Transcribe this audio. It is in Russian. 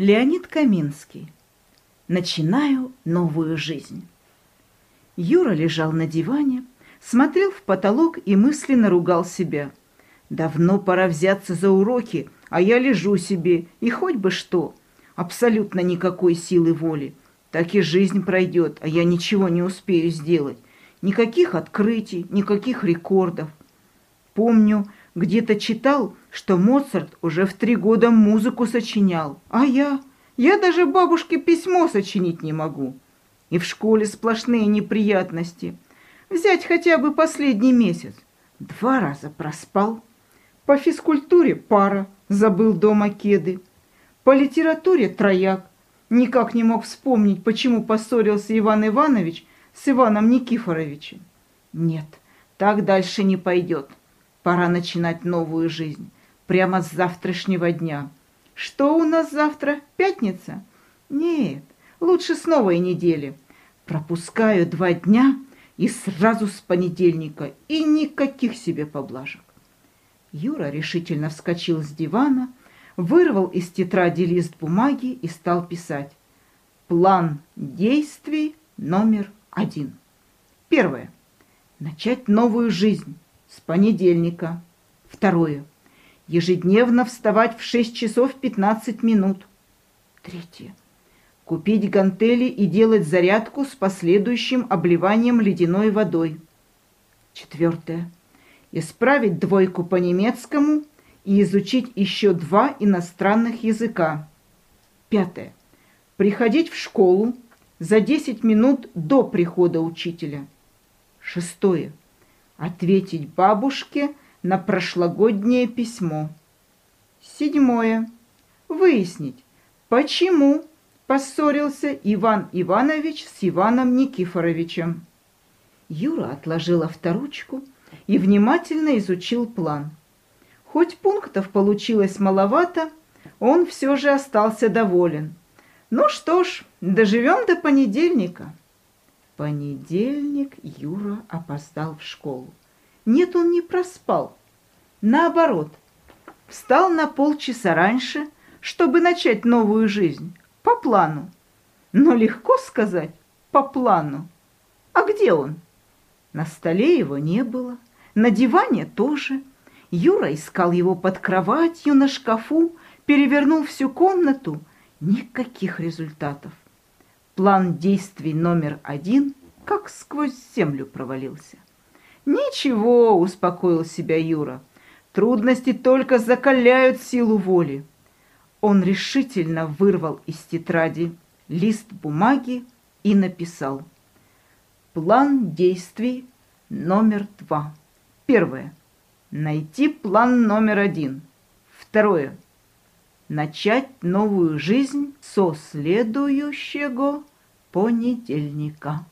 Леонид Каминский. Начинаю новую жизнь. Юра лежал на диване, смотрел в потолок и мысленно ругал себя. Давно пора взяться за уроки, а я лежу себе, и хоть бы что. Абсолютно никакой силы воли. Так и жизнь пройдет, а я ничего не успею сделать. Никаких открытий, никаких рекордов. Помню, где-то читал, что Моцарт уже в три года музыку сочинял, а я... Я даже бабушке письмо сочинить не могу. И в школе сплошные неприятности. Взять хотя бы последний месяц. Два раза проспал. По физкультуре пара, забыл дома кеды. По литературе трояк. Никак не мог вспомнить, почему поссорился Иван Иванович с Иваном Никифоровичем. Нет, так дальше не пойдет. Пора начинать новую жизнь. Прямо с завтрашнего дня. Что у нас завтра? Пятница? Нет, лучше с новой недели. Пропускаю два дня и сразу с понедельника. И никаких себе поблажек. Юра решительно вскочил с дивана, вырвал из тетради лист бумаги и стал писать. План действий номер один. Первое. Начать новую жизнь с понедельника. Второе. Ежедневно вставать в 6 часов 15 минут. Третье. Купить гантели и делать зарядку с последующим обливанием ледяной водой. Четвертое. Исправить двойку по немецкому и изучить еще два иностранных языка. Пятое. Приходить в школу за 10 минут до прихода учителя. Шестое ответить бабушке на прошлогоднее письмо. Седьмое. Выяснить, почему поссорился Иван Иванович с Иваном Никифоровичем. Юра отложил авторучку и внимательно изучил план. Хоть пунктов получилось маловато, он все же остался доволен. Ну что ж, доживем до понедельника понедельник Юра опоздал в школу. Нет, он не проспал. Наоборот, встал на полчаса раньше, чтобы начать новую жизнь. По плану. Но легко сказать «по плану». А где он? На столе его не было, на диване тоже. Юра искал его под кроватью, на шкафу, перевернул всю комнату. Никаких результатов. План действий номер один как сквозь землю провалился. «Ничего», — успокоил себя Юра, — «трудности только закаляют силу воли». Он решительно вырвал из тетради лист бумаги и написал. План действий номер два. Первое. Найти план номер один. Второе. Начать новую жизнь со следующего понедельника.